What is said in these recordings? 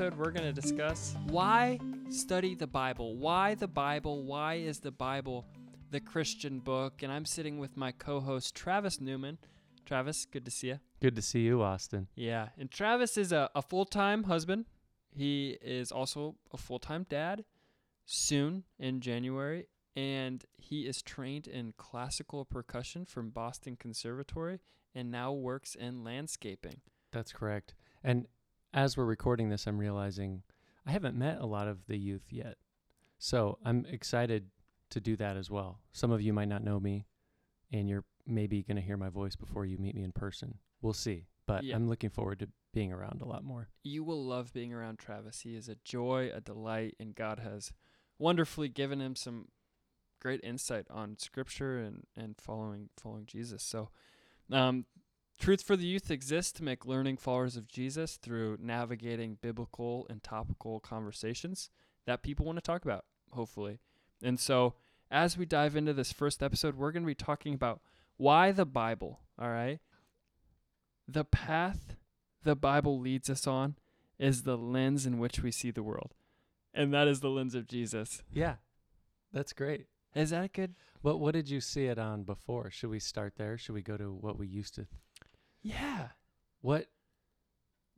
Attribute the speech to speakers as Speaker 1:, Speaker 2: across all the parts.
Speaker 1: episode, we're going to discuss why study the Bible. Why the Bible? Why is the Bible the Christian book? And I'm sitting with my co host, Travis Newman. Travis, good to see you.
Speaker 2: Good to see you, Austin.
Speaker 1: Yeah. And Travis is a, a full time husband, he is also a full time dad soon in January. And he is trained in classical percussion from Boston Conservatory and now works in landscaping.
Speaker 2: That's correct. And as we're recording this, I'm realizing I haven't met a lot of the youth yet. So I'm excited to do that as well. Some of you might not know me, and you're maybe going to hear my voice before you meet me in person. We'll see. But
Speaker 1: Yeah.
Speaker 2: I'm looking forward to being around a lot more.
Speaker 1: You will love being around Travis. He is a joy, a delight, and God has wonderfully given him some great insight on scripture and, and following following Jesus. So um Truth for the Youth exists to make learning followers of Jesus through navigating biblical and topical conversations that people want to talk about, hopefully. And so, as we dive into this first episode, we're going to be talking about why the Bible, all right? The path the Bible leads us on is the lens in which we see the world. And that is the lens of Jesus.
Speaker 2: Yeah, that's great.
Speaker 1: Is that good?
Speaker 2: But what did you see it on before? Should we start there? Should we go to what we used to?
Speaker 1: Yeah.
Speaker 2: What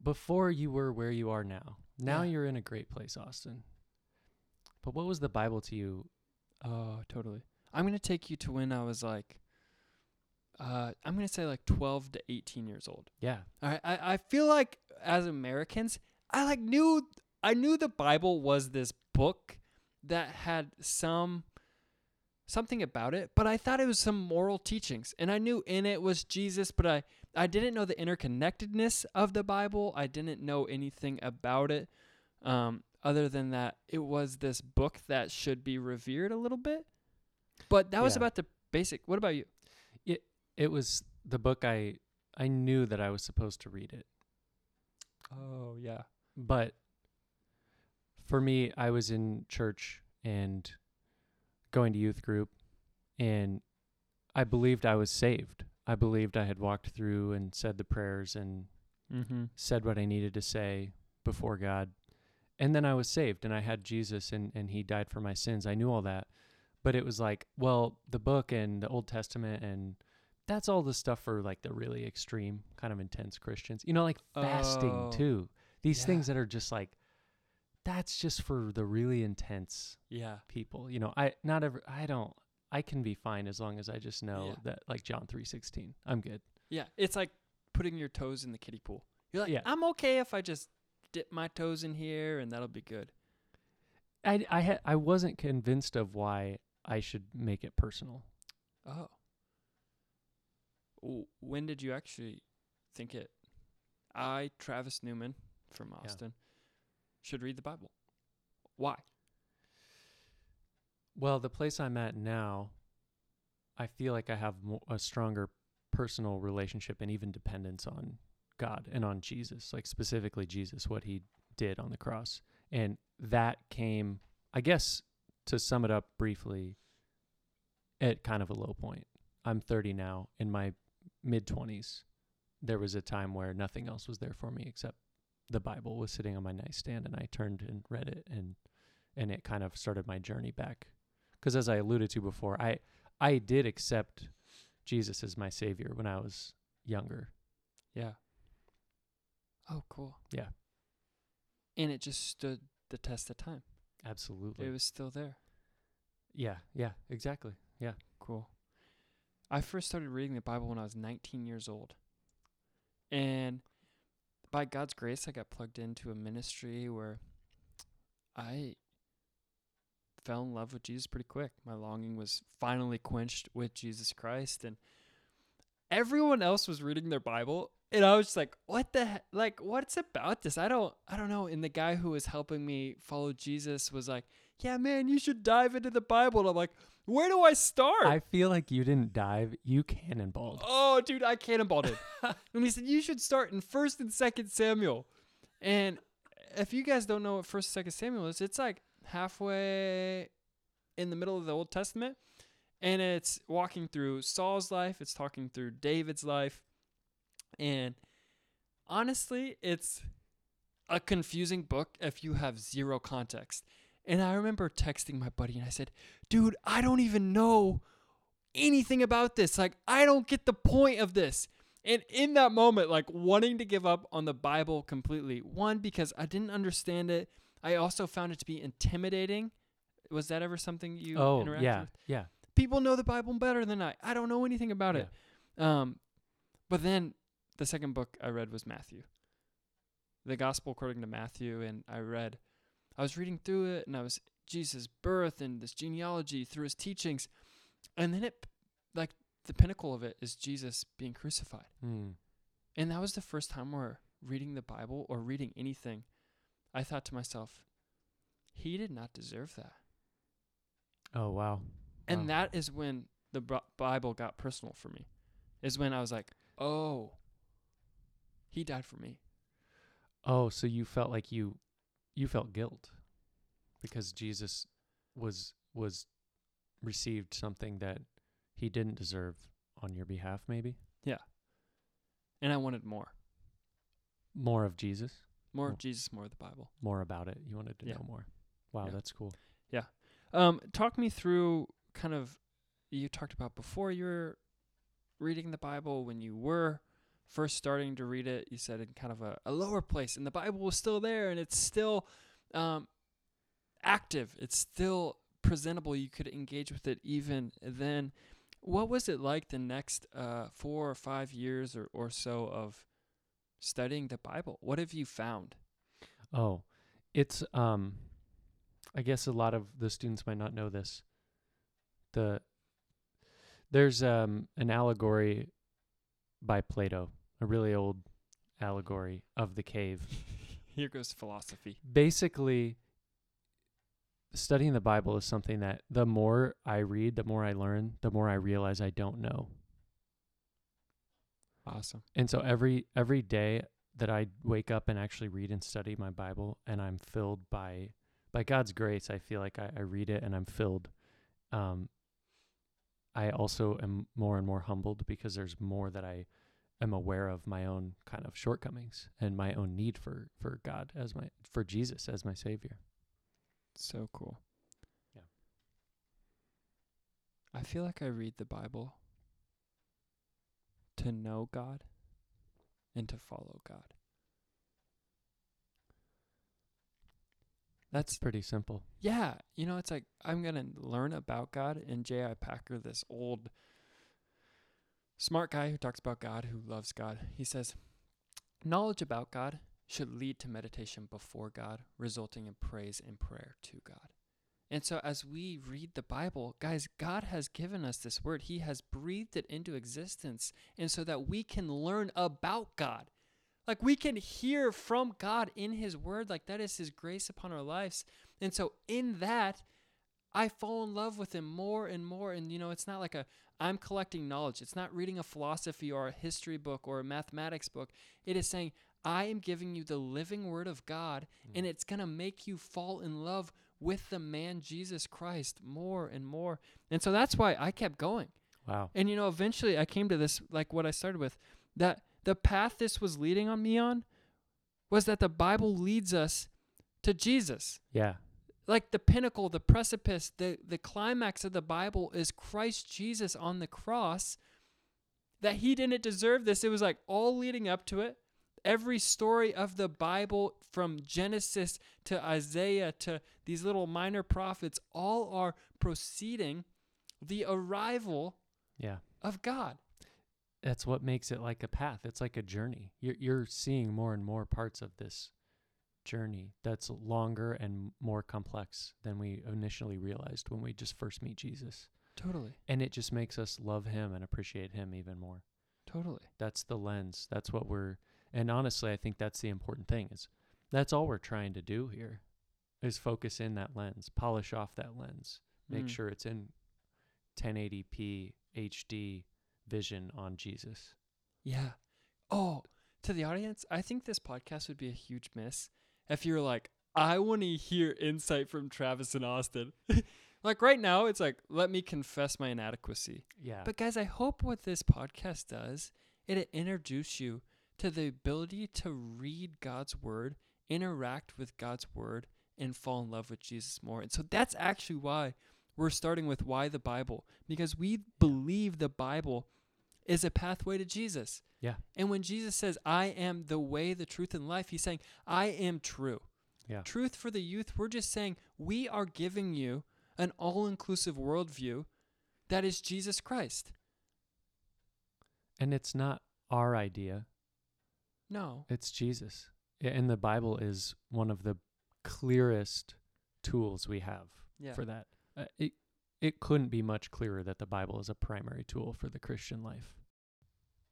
Speaker 2: before you were where you are now? Now
Speaker 1: Yeah.
Speaker 2: you're in a great place, Austin. But what was the Bible to you
Speaker 1: Oh, totally. I'm going to take you to when I was like, uh, I'm going to say like 12 to 18 years old.
Speaker 2: Yeah.
Speaker 1: All right. I, I feel like as Americans, I like knew, I knew the Bible was this book that had some, something about it, but I thought it was some moral teachings. And I knew in it was Jesus, but I, I didn't know the interconnectedness of the Bible. I didn't know anything about it. Um, other than that, it was this book that should be revered a little bit. But that was
Speaker 2: Yeah.
Speaker 1: about the basic. What about you?
Speaker 2: It was the book I I knew that I was supposed to read it.
Speaker 1: Oh yeah.
Speaker 2: But for me, I was in church and going to youth group and I believed I was saved. I believed I had walked through and said the prayers and
Speaker 1: Mm-hmm.
Speaker 2: said what I needed to say before God. And then I was saved and I had Jesus and, and he died for my sins. I knew all that. But it was like, well, the book and the Old Testament and that's all the stuff for like the really extreme, kind of intense Christians. You know, like fasting
Speaker 1: Oh,
Speaker 2: too. These
Speaker 1: yeah.
Speaker 2: things that are just like that's just for the really intense
Speaker 1: Yeah.
Speaker 2: people. You know, I not ever I don't I can be fine as long as I just know
Speaker 1: Yeah.
Speaker 2: that like John 3:16. I'm good.
Speaker 1: Yeah. It's like putting your toes in the kiddie pool. You're like,
Speaker 2: Yeah.
Speaker 1: I'm okay if I just dip my toes in here and that'll be good.
Speaker 2: I I had I wasn't convinced of why I should make it personal.
Speaker 1: Oh. W- When did you actually think it? I, Travis Newman from
Speaker 2: Yeah.
Speaker 1: Should read the Bible. Why?
Speaker 2: Well, the place I'm at now, I feel like I have a stronger personal relationship and even dependence on God and on Jesus, like specifically Jesus, what he did on the cross. And that came, I guess, to sum it up briefly, at kind of a low point. I'm 30 now. In my mid 20s, there was a time where nothing else was there for me except the Bible was sitting on my nightstand, and I turned and read it, and and it kind of started my journey back. Because as I alluded to before, I I did accept Jesus as my savior when I was younger.
Speaker 1: Yeah. Oh, cool.
Speaker 2: Yeah.
Speaker 1: And it just stood the test of time.
Speaker 2: Absolutely.
Speaker 1: It was still there.
Speaker 2: yeah, yeah, exactly. Yeah.
Speaker 1: Cool. I first started reading the Bible when I was 19 years old. And by God's grace, I got plugged into a ministry where I fell in love with Jesus pretty quick. My longing was finally quenched with Jesus Christ. And everyone else was reading their Bible. And I was just like, what the heck? Like, what's about this? I don't, I don't know. And the guy who was helping me follow Jesus was like, yeah, man, you should dive into the Bible. And I'm like, where do I start?
Speaker 2: I feel like you didn't dive, you cannonballed.
Speaker 1: Oh, dude, I cannonballed it. and he said you should start in First and Second Samuel. And if you guys don't know what First and Second Samuel is, it's like halfway in the middle of the Old Testament, and it's walking through Saul's life. It's talking through David's life, and honestly, it's a confusing book if you have zero context. And I remember texting my buddy and I said, dude, I don't even know anything about this. Like, I don't get the point of this. And in that moment, like wanting to give up on the Bible completely. One, because I didn't understand it. I also found it to be intimidating. Was that ever something you
Speaker 2: oh
Speaker 1: interacted
Speaker 2: yeah,
Speaker 1: with?
Speaker 2: yeah.
Speaker 1: People know the Bible better than I. I don't know anything about it. Um, but then the second book I read was Matthew, the Gospel according to Matthew, and I read, I was reading through it, and I was Jesus' birth and this genealogy through his teachings, and then it, like the pinnacle of it, is Jesus being crucified,
Speaker 2: Mm.
Speaker 1: and that was the first time where reading the Bible or reading anything, I thought to myself, he did not deserve that,
Speaker 2: Oh wow.
Speaker 1: and
Speaker 2: Wow.
Speaker 1: that is when the Bi- Bible got personal for me, is when I was like, oh, he died for me.
Speaker 2: Oh, so you felt like you you felt guilt because Jesus was was received something that he didn't deserve on your behalf maybe?
Speaker 1: Yeah and I wanted more.
Speaker 2: More of Jesus,
Speaker 1: More
Speaker 2: Oh.
Speaker 1: of Jesus, more of the Bible.
Speaker 2: more about it. You wanted to
Speaker 1: Yeah.
Speaker 2: know more. Wow,
Speaker 1: Yeah.
Speaker 2: that's cool.
Speaker 1: Yeah um, talk me through kind of you talked about before you were reading the Bible when you were first starting to read it. You said in kind of a, a lower place, and the Bible was still there, and it's still um, active. It's still presentable. You could engage with it even then. What was it like the next uh, four or five years or, or so of studying the Bible? What have you found?
Speaker 2: Oh, it's um I guess a lot of the students might not know this. The there's um an allegory by Plato, a really old allegory of the cave.
Speaker 1: Here goes philosophy.
Speaker 2: Basically studying the Bible is something that the more I read, the more I learn, the more I realize I don't know.
Speaker 1: Awesome.
Speaker 2: And so every every day that I wake up and actually read and study my Bible and I'm filled by by God's grace, I feel like I, I read it and I'm filled. Um I also am more and more humbled because there's more that I am aware of my own kind of shortcomings and my own need for for God as my for Jesus as my savior.
Speaker 1: So cool.
Speaker 2: Yeah.
Speaker 1: I feel like I read the Bible to know God and to follow God.
Speaker 2: That's pretty simple.
Speaker 1: Yeah, you know, it's like I'm going to learn about God and J.I. Packer, this old smart guy who talks about God, who loves God. He says, "Knowledge about God should lead to meditation before God, resulting in praise and prayer to God." And so as we read the Bible, guys, God has given us this word. He has breathed it into existence and so that we can learn about God. Like we can hear from God in His Word, like that is His grace upon our lives. And so in that, I fall in love with Him more and more. And you know, it's not like a I'm collecting knowledge. It's not reading a philosophy or a history book or a mathematics book. It is saying, I am giving you the living Word of God, hmm. and it's gonna make you fall in love with the man Jesus Christ more and more. And so that's why I kept going.
Speaker 2: Wow.
Speaker 1: And you know, eventually I came to this like what I started with that the path this was leading on me on was that the Bible leads us to Jesus.
Speaker 2: Yeah.
Speaker 1: Like the pinnacle, the precipice, the the climax of the Bible is Christ Jesus on the cross. That he didn't deserve this. It was like all leading up to it. Every story of the Bible from Genesis to Isaiah to these little minor prophets all are proceeding the arrival
Speaker 2: Yeah.
Speaker 1: of God.
Speaker 2: That's what makes it like a path. It's like a journey. You're you're seeing more and more parts of this journey that's longer and more complex than we initially realized when we just first meet Jesus.
Speaker 1: Totally.
Speaker 2: And it just makes us love him and appreciate him even more.
Speaker 1: Totally.
Speaker 2: That's the lens. That's what we're and honestly, I think that's the important thing is that's all we're trying to do here is focus in that lens, polish off that lens, make
Speaker 1: Mm.
Speaker 2: sure it's in 1080p HD vision on Jesus.
Speaker 1: Yeah. Oh, to the audience, I think this podcast would be a huge miss if you're like, I want to hear insight from Travis and Austin. like right now, it's like, let me confess my inadequacy.
Speaker 2: Yeah.
Speaker 1: But guys, I hope what this podcast does, it introduce you to the ability to read God's word, interact with God's word, and fall in love with Jesus more. And so that's actually why we're starting with why the Bible, because we believe the Bible is a pathway to Jesus.
Speaker 2: Yeah.
Speaker 1: And when Jesus says, I am the way, the truth, and life, he's saying, I am true.
Speaker 2: Yeah.
Speaker 1: Truth for the youth, we're just saying, we are giving you an all inclusive worldview that is Jesus Christ.
Speaker 2: And it's not our idea,
Speaker 1: No.
Speaker 2: it's Jesus. And the Bible is one of the clearest tools we have
Speaker 1: Yeah.
Speaker 2: for that. Uh, it it couldn't be much clearer that the Bible is a primary tool for the Christian life.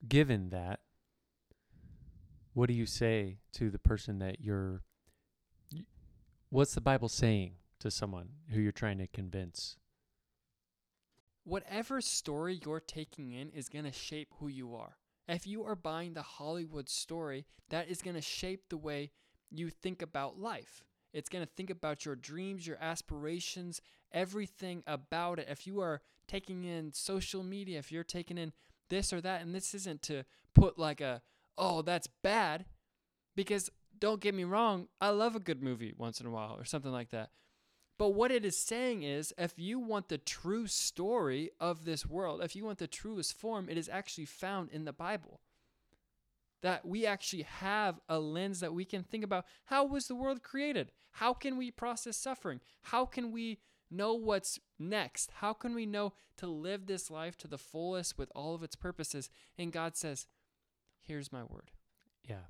Speaker 2: Given that, what do you say to the person that you're what's the Bible saying to someone who you're trying to convince?
Speaker 1: whatever story you're taking in is going to shape who you are. If you are buying the Hollywood story, that is going to shape the way you think about life. It's going to think about your dreams, your aspirations, everything about it. If you are taking in social media, if you're taking in this or that, and this isn't to put like a, oh, that's bad, because don't get me wrong, I love a good movie once in a while or something like that. But what it is saying is if you want the true story of this world, if you want the truest form, it is actually found in the Bible. That we actually have a lens that we can think about how was the world created? How can we process suffering? How can we know what's next? How can we know to live this life to the fullest with all of its purposes? And God says, Here's my word.
Speaker 2: Yeah.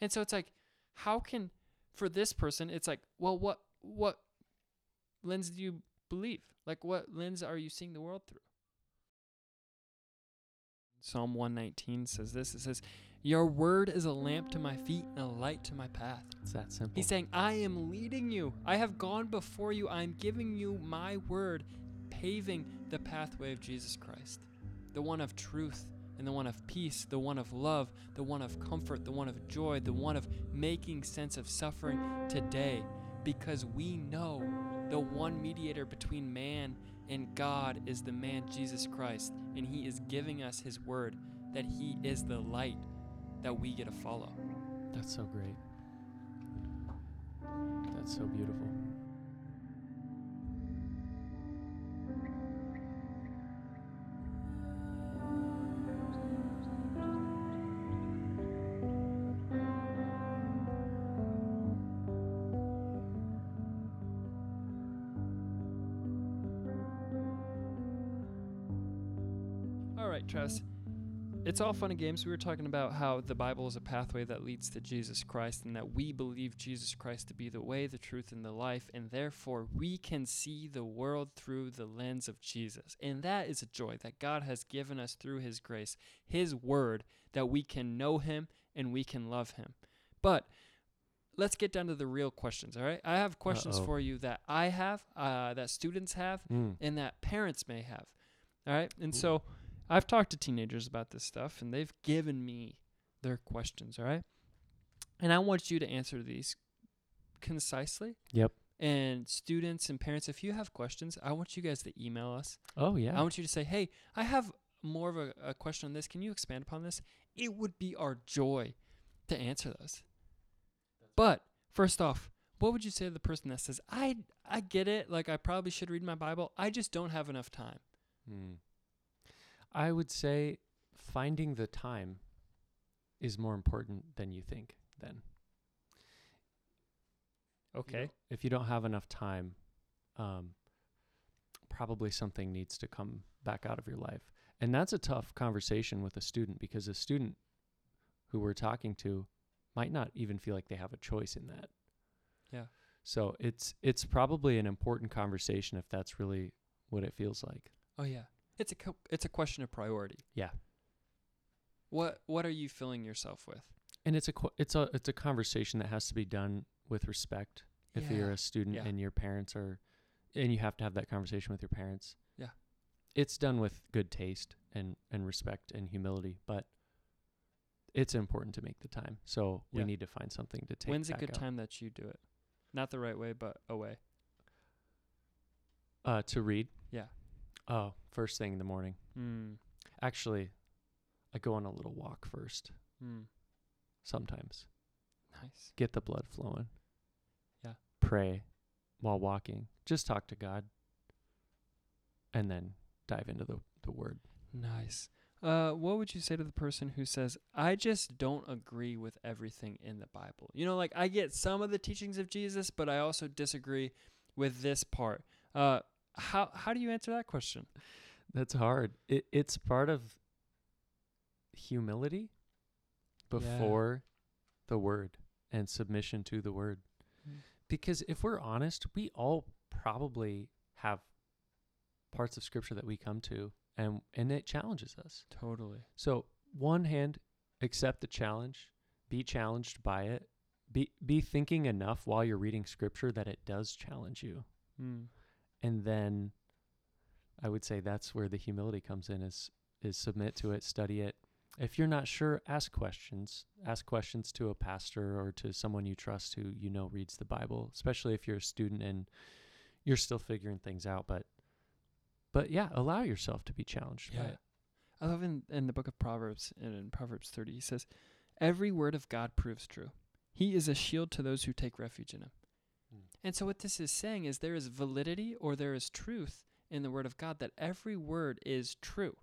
Speaker 1: And so it's like, how can for this person, it's like, well, what what lens do you believe? Like what lens are you seeing the world through? Psalm 119 says this. It says, Your word is a lamp to my feet and a light to my path.
Speaker 2: It's that simple.
Speaker 1: He's saying, I am leading you. I have gone before you. I am giving you my word, paving the pathway of Jesus Christ, the one of truth and the one of peace, the one of love, the one of comfort, the one of joy, the one of making sense of suffering today, because we know the one mediator between man and God is the man Jesus Christ, and he is giving us his word that he is the light that we get to follow.
Speaker 2: That's so great. That's so beautiful.
Speaker 1: All right, Travis. It's all fun and games. We were talking about how the Bible is a pathway that leads to Jesus Christ and that we believe Jesus Christ to be the way, the truth, and the life, and therefore we can see the world through the lens of Jesus. And that is a joy that God has given us through His grace, His word, that we can know Him and we can love Him. But let's get down to the real questions, all right? I have questions
Speaker 2: Uh-oh.
Speaker 1: for you that I have, uh, that students have,
Speaker 2: Mm.
Speaker 1: and that parents may have. All right. And
Speaker 2: Ooh.
Speaker 1: so I've talked to teenagers about this stuff and they've given me their questions. All right. And I want you to answer these concisely.
Speaker 2: Yep.
Speaker 1: And students and parents, if you have questions, I want you guys to email us.
Speaker 2: Oh yeah.
Speaker 1: I want you to say, hey, I have more of a, a question on this. Can you expand upon this? It would be our joy to answer those. But first off, what would you say to the person that says, I I get it, like I probably should read my Bible. I just don't have enough time.
Speaker 2: Mm. I would say finding the time is more important than you think then. You know, If you don't have enough time, um, probably something needs to come back out of your life. And that's a tough conversation with a student because a student who we're talking to might not even feel like they have a choice in that.
Speaker 1: Yeah.
Speaker 2: So it's it's probably an important conversation if that's really what it feels like.
Speaker 1: Oh yeah. It's a co- it's a question of priority.
Speaker 2: Yeah.
Speaker 1: What what are you filling yourself with?
Speaker 2: And it's a it's a it's a conversation that has to be done with respect. If you're a student
Speaker 1: Yeah.
Speaker 2: and your parents are, and you have to have that conversation with your parents.
Speaker 1: Yeah.
Speaker 2: It's done with good taste and and respect and humility, but it's important to make the time. So we need to find something to take.
Speaker 1: When's a good
Speaker 2: out.
Speaker 1: time that you do it? Not the right way, but a way.
Speaker 2: Uh, to read.
Speaker 1: Yeah.
Speaker 2: Oh, first thing in the morning.
Speaker 1: Mm.
Speaker 2: Actually, I go on a little walk first.
Speaker 1: Mm.
Speaker 2: sometimes.
Speaker 1: Nice.
Speaker 2: Get the blood flowing.
Speaker 1: Yeah.
Speaker 2: Pray while walking. Just talk to God. And then dive into the, the word.
Speaker 1: Nice. Uh, what would you say to the person who says, I just don't agree with everything in the Bible? You know, like I get some of the teachings of Jesus, but I also disagree with this part. Uh, how how do you answer that question?
Speaker 2: That's hard. It it's part of humility
Speaker 1: Yeah.
Speaker 2: before the word and submission to the word.
Speaker 1: Mm.
Speaker 2: Because if we're honest, we all probably have parts of scripture that we come to and and it challenges us.
Speaker 1: Totally.
Speaker 2: So, one hand, accept the challenge, be challenged by it. Be be thinking enough while you're reading scripture that it does challenge you.
Speaker 1: Mm.
Speaker 2: And then I would say that's where the humility comes in is is submit to it, study it. If you're not sure, ask questions. Ask questions to a pastor or to someone you trust who you know reads the Bible, especially if you're a student and you're still figuring things out, but but yeah, allow yourself to be challenged by
Speaker 1: Yeah.
Speaker 2: it.
Speaker 1: I love in, in the book of Proverbs, and in Proverbs 30, he says, Every word of God proves true. He is a shield to those who take refuge in him. And so, what this is saying is there is validity or there is truth in the word of God, that every word is true.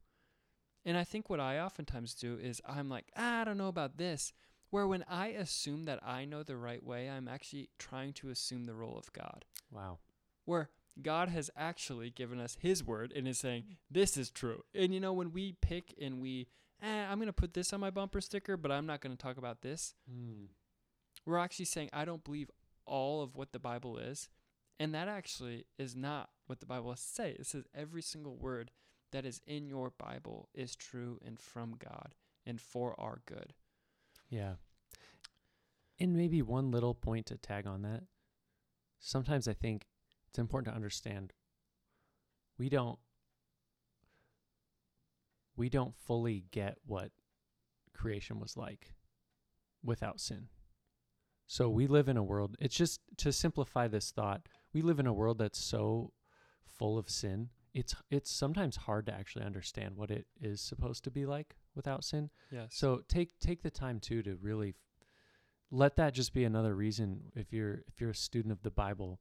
Speaker 1: And I think what I oftentimes do is I'm like, ah, I don't know about this. Where when I assume that I know the right way, I'm actually trying to assume the role of God.
Speaker 2: Wow.
Speaker 1: Where God has actually given us His word and is saying, this is true. And you know, when we pick and we, eh, I'm going to put this on my bumper sticker, but I'm not going to talk about this,
Speaker 2: Mm.
Speaker 1: we're actually saying, I don't believe all of what the Bible is. And that actually is not what the Bible says. It says every single word that is in your Bible is true and from God and for our good.
Speaker 2: Yeah. And maybe one little point to tag on that. Sometimes I think it's important to understand we don't we don't fully get what creation was like without sin. So we live in a world it's just to simplify this thought, we live in a world that's so full of sin. It's it's sometimes hard to actually understand what it is supposed to be like without sin.
Speaker 1: Yes.
Speaker 2: So take take the time too to really f- let that just be another reason if you're if you're a student of the Bible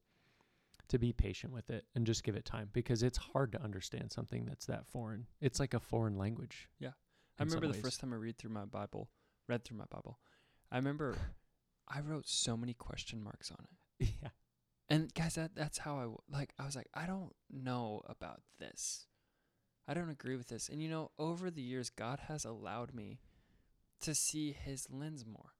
Speaker 2: to be patient with it and just give it time because it's hard to understand something that's that foreign. It's like a foreign language. Yeah. I
Speaker 1: remember the first time I read through my Bible, read through my Bible. I remember I wrote so many question marks on it.
Speaker 2: yeah.
Speaker 1: And guys, that that's how I like. I was like, I don't know about this. I don't agree with this. And you know, over the years, God has allowed me to see His lens more,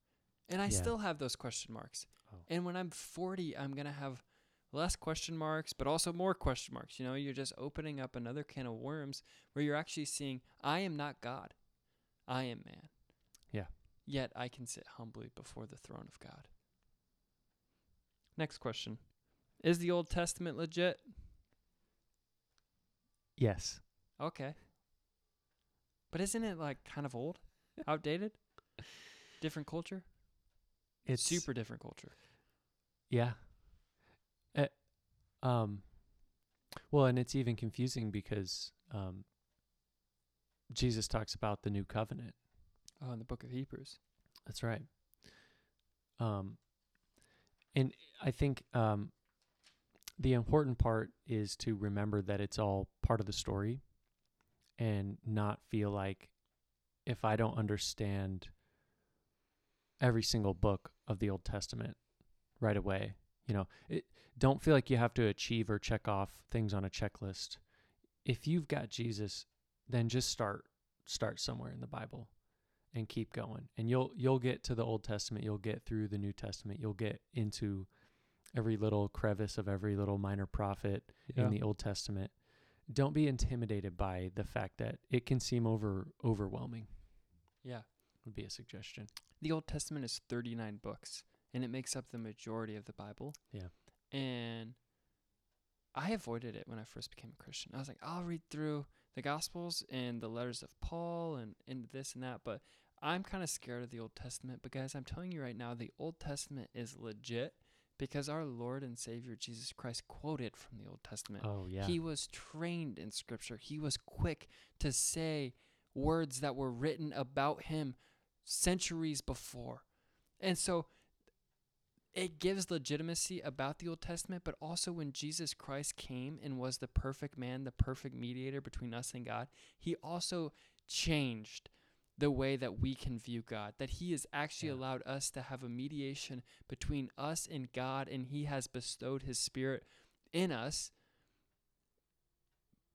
Speaker 1: and I
Speaker 2: Yeah.
Speaker 1: still have those question marks.
Speaker 2: Oh.
Speaker 1: And when I'm 40, I'm gonna have less question marks, but also more question marks. You know, you're just opening up another can of worms where you're actually seeing, I am not God, I am man. Yet I can sit humbly before the throne of God. Next question. Is the Old Testament legit?
Speaker 2: Yes.
Speaker 1: Okay. But isn't it like kind of old? Outdated? Different culture?
Speaker 2: It's
Speaker 1: super different culture.
Speaker 2: Yeah. Eh, um well, and it's even confusing because um Jesus talks about the new covenant.
Speaker 1: Oh, in the book of Hebrews.
Speaker 2: That's right. Um, and I think um, the important part is to remember that it's all part of the story and not feel like if I don't understand every single book of the Old Testament right away, you know, it, don't feel like you have to achieve or check off things on a checklist. If you've got Jesus, then just start start somewhere in the Bible and keep going and you'll you'll get to the old testament you'll get through the new testament you'll get into every little crevice of every little minor prophet in the old testament don't be intimidated by the fact that it can seem over overwhelming
Speaker 1: yeah.
Speaker 2: would be a suggestion
Speaker 1: The Old Testament is 39 books, and it makes up the majority of the Bible.
Speaker 2: Yeah.
Speaker 1: And I avoided it when I first became a Christian. I was like, I'll read through the Gospels and the letters of Paul and into this and that, but I'm kind of scared of the Old Testament. But guys, I'm telling you right now, the Old Testament is legit because our Lord and Savior Jesus Christ quoted from the Old Testament.
Speaker 2: oh yeah
Speaker 1: He was trained in scripture. He was quick to say words that were written about him centuries before. And so it gives legitimacy about the Old Testament, but also when Jesus Christ came and was the perfect man, the perfect mediator between us and God, he also changed the way that we can view God. That he has actually
Speaker 2: Yeah.
Speaker 1: allowed us to have a mediation between us and God, and he has bestowed his spirit in us.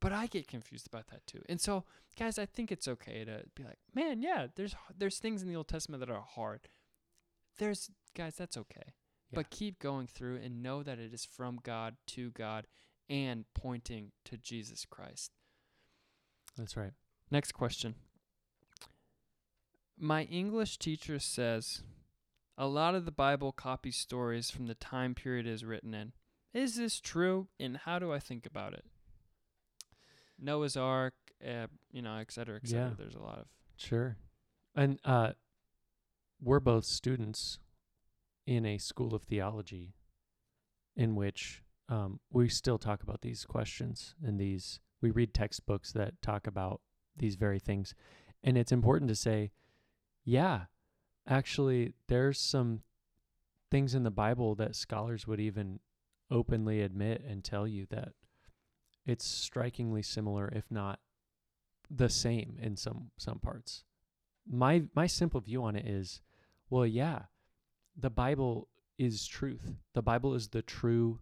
Speaker 1: But I get confused about that too. And so, guys, I think it's okay to be like, man, yeah, there's there's things in the Old Testament that are hard. There's guys, that's okay. But keep going through and know that it is from God to God and pointing to Jesus Christ.
Speaker 2: That's right.
Speaker 1: Next question. My English teacher says a lot of the Bible copies stories from the time period it is written in. Is this true and how do I think about it? Noah's Ark, uh, you know, et cetera, et cetera.
Speaker 2: Yeah.
Speaker 1: There's a lot of.
Speaker 2: Sure. And uh we're both students in a school of theology in which um we still talk about these questions and these we read textbooks that talk about these very things. And it's important to say, yeah, actually there's some things in the Bible that scholars would even openly admit and tell you that it's strikingly similar if not the same in some some parts. My my simple view on it is, well, yeah, the Bible is truth. The Bible is the true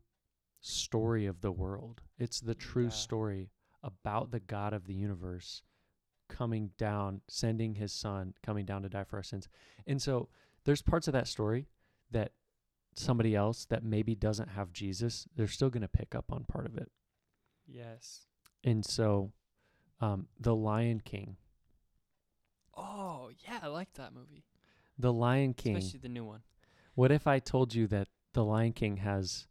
Speaker 2: story of the world. It's the true
Speaker 1: Yeah.
Speaker 2: story about the God of the universe coming down, sending his son, coming down to die for our sins. And so there's parts of that story that somebody else that maybe doesn't have Jesus, they're still going to pick up on part of it.
Speaker 1: Yes.
Speaker 2: And so um The Lion King,
Speaker 1: Oh, yeah, I like that movie.
Speaker 2: The Lion King.
Speaker 1: Especially the new one.
Speaker 2: What if I told you that The Lion King has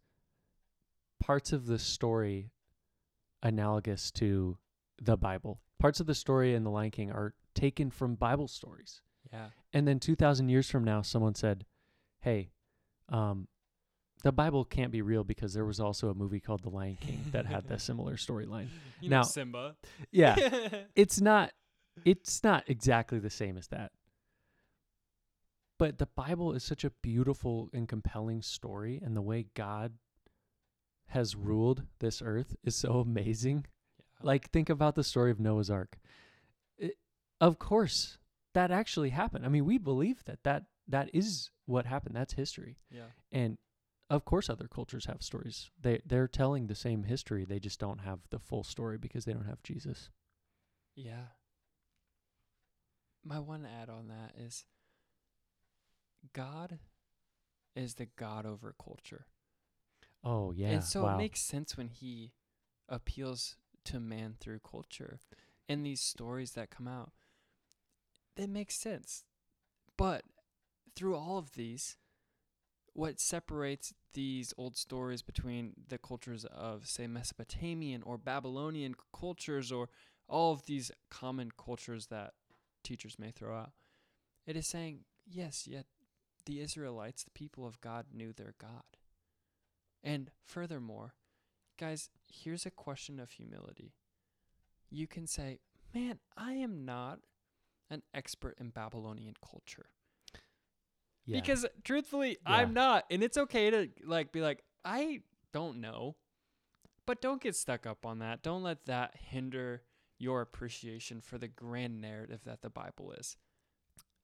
Speaker 2: parts of the story analogous to the Bible? Parts of the story in The Lion King are taken from Bible stories.
Speaker 1: Yeah.
Speaker 2: And then 2,000 years from now, someone said, hey, um, the Bible can't be real because there was also a movie called The Lion King that had the similar storyline. Now-
Speaker 1: know Simba.
Speaker 2: Yeah, it's not it's not exactly the same as that. But the Bible is such a beautiful and compelling story and the way God has ruled this earth is so amazing. Like think about the story of Noah's ark. It, of course, that actually happened. I mean, we believe that that that is what happened. That's history.
Speaker 1: yeah.
Speaker 2: And of course other cultures have stories. They they're telling the same history. They just don't have the full story because they don't have Jesus.
Speaker 1: Yeah. My one add on that is God is the God over culture.
Speaker 2: Oh yeah.
Speaker 1: And so
Speaker 2: wow.
Speaker 1: it makes sense when he appeals to man through culture and these stories that come out. That makes sense. But through all of these, what separates these old stories between the cultures of, say, Mesopotamian or Babylonian cultures or all of these common cultures that teachers may throw out, it is saying, yes, yet the Israelites, the people of God, knew their God. And furthermore, guys, here's a question of humility. You can say, man, I am not an expert in Babylonian culture.
Speaker 2: yeah.
Speaker 1: Because truthfully,
Speaker 2: Yeah.
Speaker 1: I'm not. And it's okay to like be like, I don't know. But don't get stuck up on that. Don't let that hinder your appreciation for the grand narrative that the Bible is.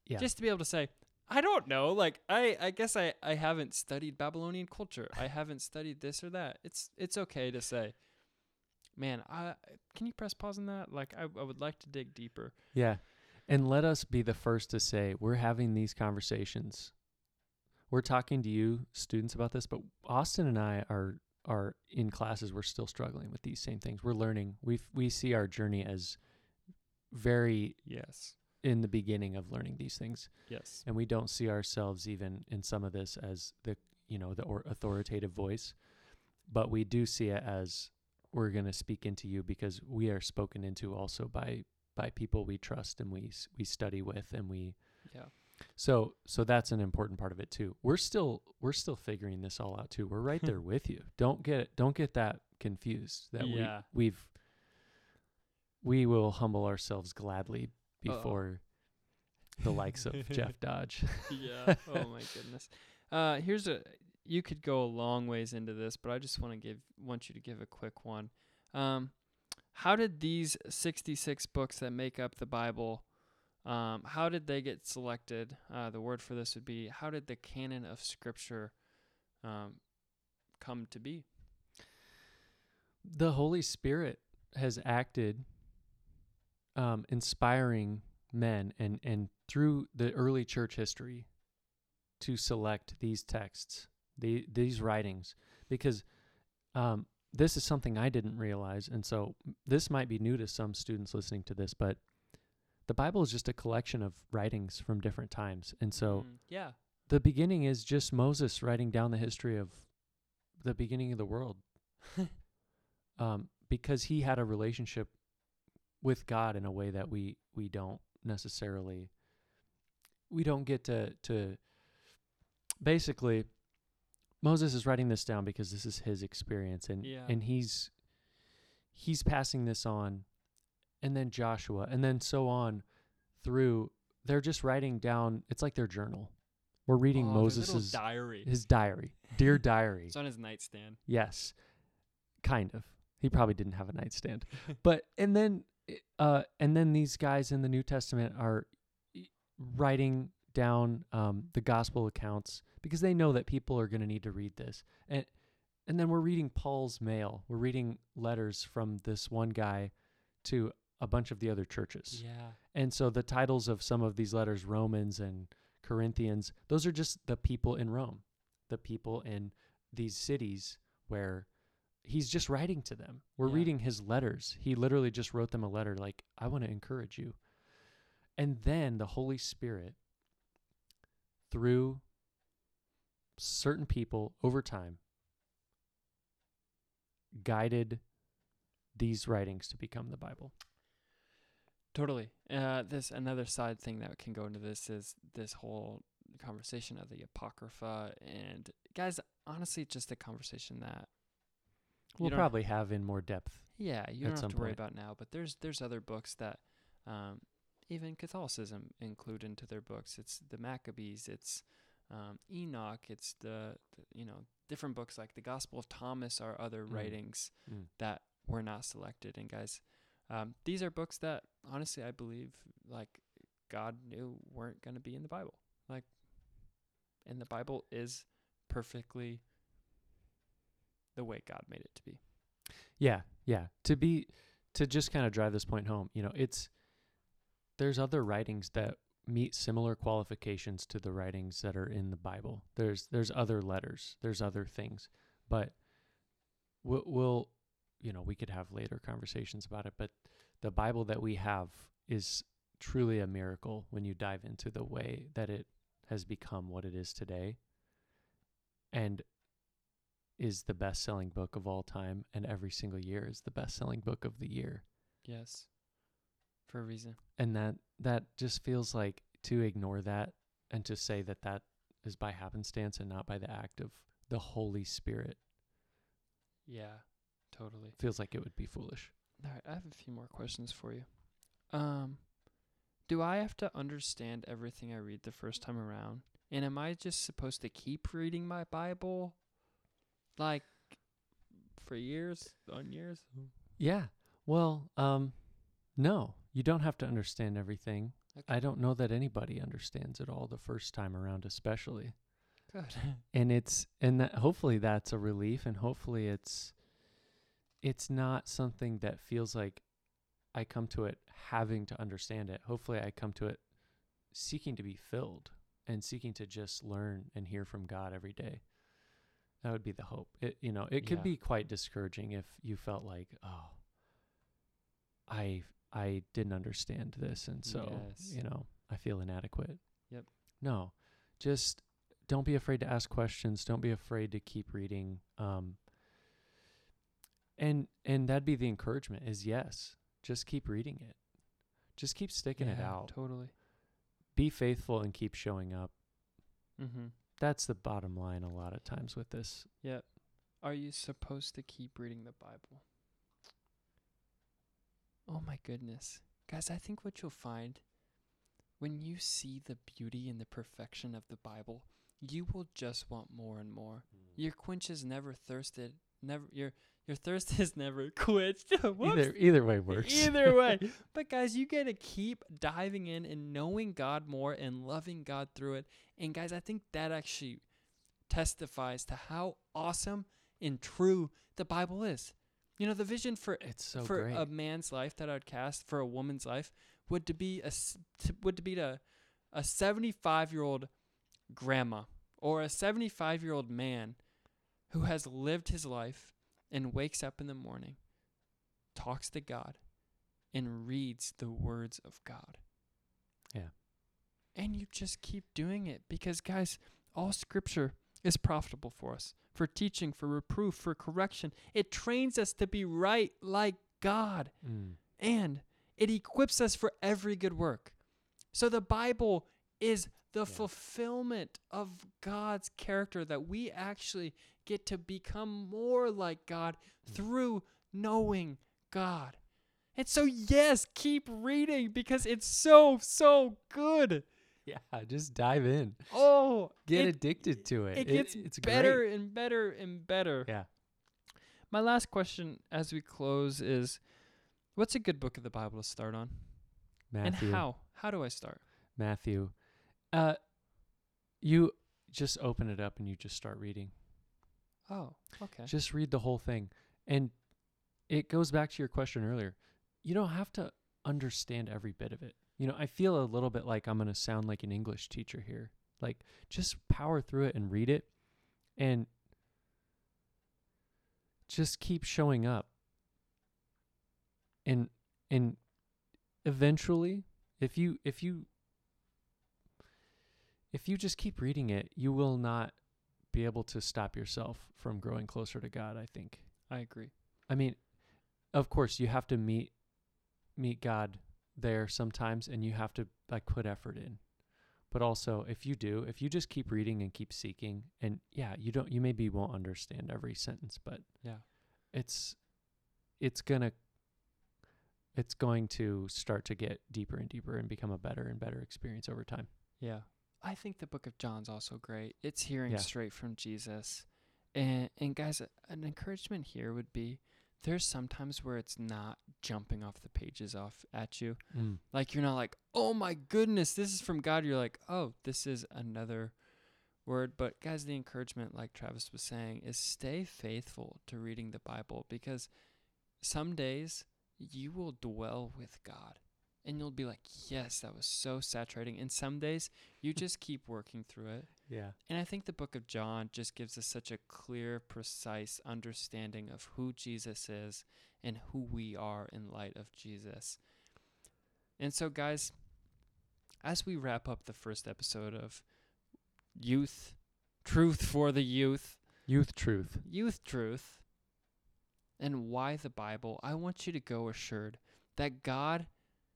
Speaker 2: yeah.
Speaker 1: Just to be able to say, I don't know. Like I, I guess I, I haven't studied Babylonian culture. I haven't studied this or that. It's it's okay to say, man, I can you press pause on that? Like I, I would like to dig deeper.
Speaker 2: yeah. And let us be the first to say we're having these conversations. We're talking to you students about this, but Austin and I are are in classes we're still struggling with these same things. We're learning. We we see our journey as very
Speaker 1: Yes.
Speaker 2: In the beginning of learning these things.
Speaker 1: Yes.
Speaker 2: and we don't see ourselves even in some of this as the you know the or authoritative voice but we do see it as we're going to speak into you because we are spoken into also by by people we trust and we we study with and we
Speaker 1: Yeah.
Speaker 2: so so that's an important part of it too we're still we're still figuring this all out too we're right there with you don't get don't get that confused that
Speaker 1: Yeah.
Speaker 2: we we've we will humble ourselves gladly Before the likes of Jeff Dodge.
Speaker 1: yeah. Oh my goodness. Uh, here's a. You could go a long ways into this, but I just want to give want you to give a quick one. Um, how did these 66 books that make up the Bible? Um, how did they get selected? Uh, the word for this would be how did the canon of Scripture um, come to be?
Speaker 2: The Holy Spirit has acted, um, inspiring men and and through the early church history to select these texts, the these writings, because um, this is something I didn't realize, and so this might be new to some students listening to this, but the Bible is just a collection of writings from different times, and so
Speaker 1: Mm, yeah.
Speaker 2: the beginning is just Moses writing down the history of the beginning of the world. um, because he had a relationship with God in a way that we we don't necessarily we don't get to to basically Moses is writing this down because this is his experience and
Speaker 1: Yeah.
Speaker 2: and he's he's passing this on and then Joshua and then so on through they're just writing down it's like their journal. We're reading
Speaker 1: Oh,
Speaker 2: Moses's
Speaker 1: diary.
Speaker 2: his diary. Dear diary.
Speaker 1: It's on his nightstand.
Speaker 2: Yes. Kind of. He probably didn't have a nightstand. but and then uh and then these guys in the New Testament are writing down um the gospel accounts because they know that people are going to need to read this. And and then we're reading Paul's mail. We're reading letters from this one guy to a bunch of the other churches.
Speaker 1: Yeah.
Speaker 2: And so the titles of some of these letters, Romans and Corinthians, those are just the people in Rome, the people in these cities where he's just writing to them. We're
Speaker 1: Yeah.
Speaker 2: reading his letters. He literally just wrote them a letter like, I want to encourage you. And then the Holy Spirit, through certain people over time, guided these writings to become the Bible.
Speaker 1: Totally. Uh, this another side thing that can go into this is this whole conversation of the apocrypha and guys. Honestly, it's just a conversation that
Speaker 2: We'll probably have in more depth.
Speaker 1: yeah you don't have to worry
Speaker 2: point.
Speaker 1: about now. But there's there's other books that um, even Catholicism include into their books. It's the Maccabees. It's um, Enoch. It's the, the you know different books like the Gospel of Thomas are other
Speaker 2: Mm.
Speaker 1: writings
Speaker 2: Mm.
Speaker 1: that were not selected. And guys, um, these are books that honestly I believe like God knew weren't going to be in the Bible. Like, and the Bible is perfectly the way God made it to be.
Speaker 2: Yeah, yeah. To be to just kind of drive this point home, you know, it's there's other writings that meet similar qualifications to the writings that are in the Bible. There's there's other letters, there's other things, but we'll, we'll you know we could have later conversations about it. But the Bible that we have is truly a miracle when you dive into the way that it has become what it is today, and is the best selling book of all time, and every single year is the best selling book of the year
Speaker 1: Yes, for a reason.
Speaker 2: and that that just feels like to ignore that and to say that that is by happenstance and not by the act of the holy spirit
Speaker 1: Yeah, totally.
Speaker 2: feels like it would be foolish
Speaker 1: All right, I have a few more questions for you. Um, do I have to understand everything I read the first time around? And am I just supposed to keep reading my Bible, like for years on years?
Speaker 2: yeah. Well um no you don't have to understand everything. I don't know that anybody understands it all the first time around especially.
Speaker 1: Good.
Speaker 2: and it's and that hopefully that's a relief and hopefully it's it's not something that feels like i come to it having to understand it. Hopefully i come to it seeking to be filled and seeking to just learn and hear from god every day that would be the hope it you know it could
Speaker 1: Yeah.
Speaker 2: be quite discouraging if you felt like oh i i didn't understand this and so
Speaker 1: Yes.
Speaker 2: you know i feel inadequate
Speaker 1: Yep.
Speaker 2: no just don't be afraid to ask questions don't be afraid to keep reading um and and that'd be the encouragement is yes just keep reading it just keep sticking it out
Speaker 1: Totally.
Speaker 2: be faithful and keep showing up
Speaker 1: Mm-hmm.
Speaker 2: That's the bottom line a lot of times with this
Speaker 1: Yep. Are you supposed to keep reading the Bible? Oh my goodness. Guys, I think what you'll find when you see the beauty and the perfection of the Bible, you will just want more and more. Mm. Your quench is never thirsted. Never your your thirst is never quenched.
Speaker 2: Either either way works.
Speaker 1: Either way. But guys, you got to keep diving in and knowing God more and loving God through it. And guys, I think that actually testifies to how awesome and true the Bible is. You know, the vision for
Speaker 2: it's so
Speaker 1: for
Speaker 2: great.
Speaker 1: a man's life that I'd cast for a woman's life would to be a would to be to a 75 year old grandma or a 75 year old man who has lived his life and wakes up in the morning, talks to God, and reads the words of God.
Speaker 2: Yeah.
Speaker 1: And you just keep doing it because, guys, all scripture is profitable for us for teaching, for reproof, for correction. It trains us to be right like God
Speaker 2: Mm.
Speaker 1: and it equips us for every good work. So the Bible is the
Speaker 2: Yeah.
Speaker 1: fulfillment of God's character that we actually get to become more like God
Speaker 2: Mm.
Speaker 1: through knowing God. And so, yes, keep reading because it's so, so good.
Speaker 2: Yeah, just dive in.
Speaker 1: Oh,
Speaker 2: Get
Speaker 1: it,
Speaker 2: addicted to it.
Speaker 1: it gets
Speaker 2: it's
Speaker 1: better
Speaker 2: Great.
Speaker 1: and better and better.
Speaker 2: Yeah.
Speaker 1: My last question as we close is what's a good book of the Bible to start on?
Speaker 2: Matthew.
Speaker 1: And how? How do I start?
Speaker 2: Matthew. Uh you just open it up and you just start reading.
Speaker 1: Oh, okay.
Speaker 2: Just read the whole thing. And it goes back to your question earlier. You don't have to understand every bit of it. You know, I feel a little bit like I'm going to sound like an English teacher here. Like just power through it and read it and just keep showing up. And and eventually if you if you if you just keep reading it, you will not be able to stop yourself from growing closer to God, I think.
Speaker 1: I agree.
Speaker 2: I mean, of course you have to meet meet God there sometimes and you have to like put effort in. But also, if you do, if you just keep reading and keep seeking and yeah, you don't you maybe won't understand every sentence, but
Speaker 1: Yeah.
Speaker 2: it's it's going to it's going to start to get deeper and deeper and become a better and better experience over time.
Speaker 1: Yeah. I think the book of John's also great. It's hearing
Speaker 2: Yeah.
Speaker 1: straight from Jesus. And and guys, an encouragement here would be there's sometimes where it's not jumping off the pages off at you.
Speaker 2: Mm.
Speaker 1: Like you're not like, "Oh my goodness, this is from God." You're like, "Oh, this is another word." But guys, the encouragement like Travis was saying is stay faithful to reading the Bible because some days you will dwell with God and you'll be like, "Yes, that was so saturating." And some days you just keep working through it.
Speaker 2: Yeah.
Speaker 1: And I think the book of John just gives us such a clear, precise understanding of who Jesus is and who we are in light of Jesus. And so, guys, as we wrap up the first episode of Youth, Truth for the Youth,
Speaker 2: Youth truth.
Speaker 1: Youth Truth, and why the Bible, I want you to go assured that God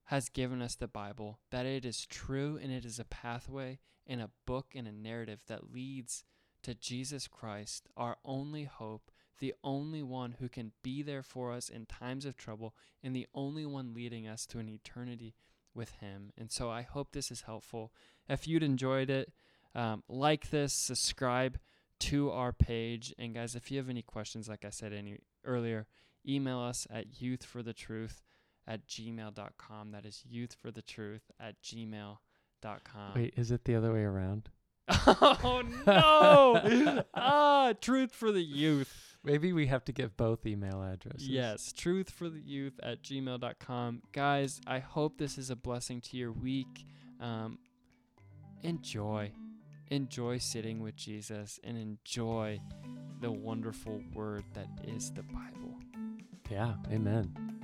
Speaker 1: has given us the Bible, that it is true and it is a pathway and a book and a narrative that leads to Jesus Christ, our only hope, the only one who can be there for us in times of trouble, and the only one leading us to an eternity with Him. And so I hope this is helpful. If you'd enjoyed it, um, like this, subscribe to our page. And guys, if you have any questions, like I said any earlier, email us at youthforthetruth at gmail.com. That is youthforthetruth at gmail.com.
Speaker 2: Wait, is it the other way around?
Speaker 1: oh no! ah, truth for the youth.
Speaker 2: Maybe we have to give both email addresses.
Speaker 1: Yes, truth for the youth at gmail.com. Guys, I hope this is a blessing to your week. Um, enjoy. Enjoy sitting with Jesus and enjoy the wonderful word that is the Bible.
Speaker 2: Yeah. Amen.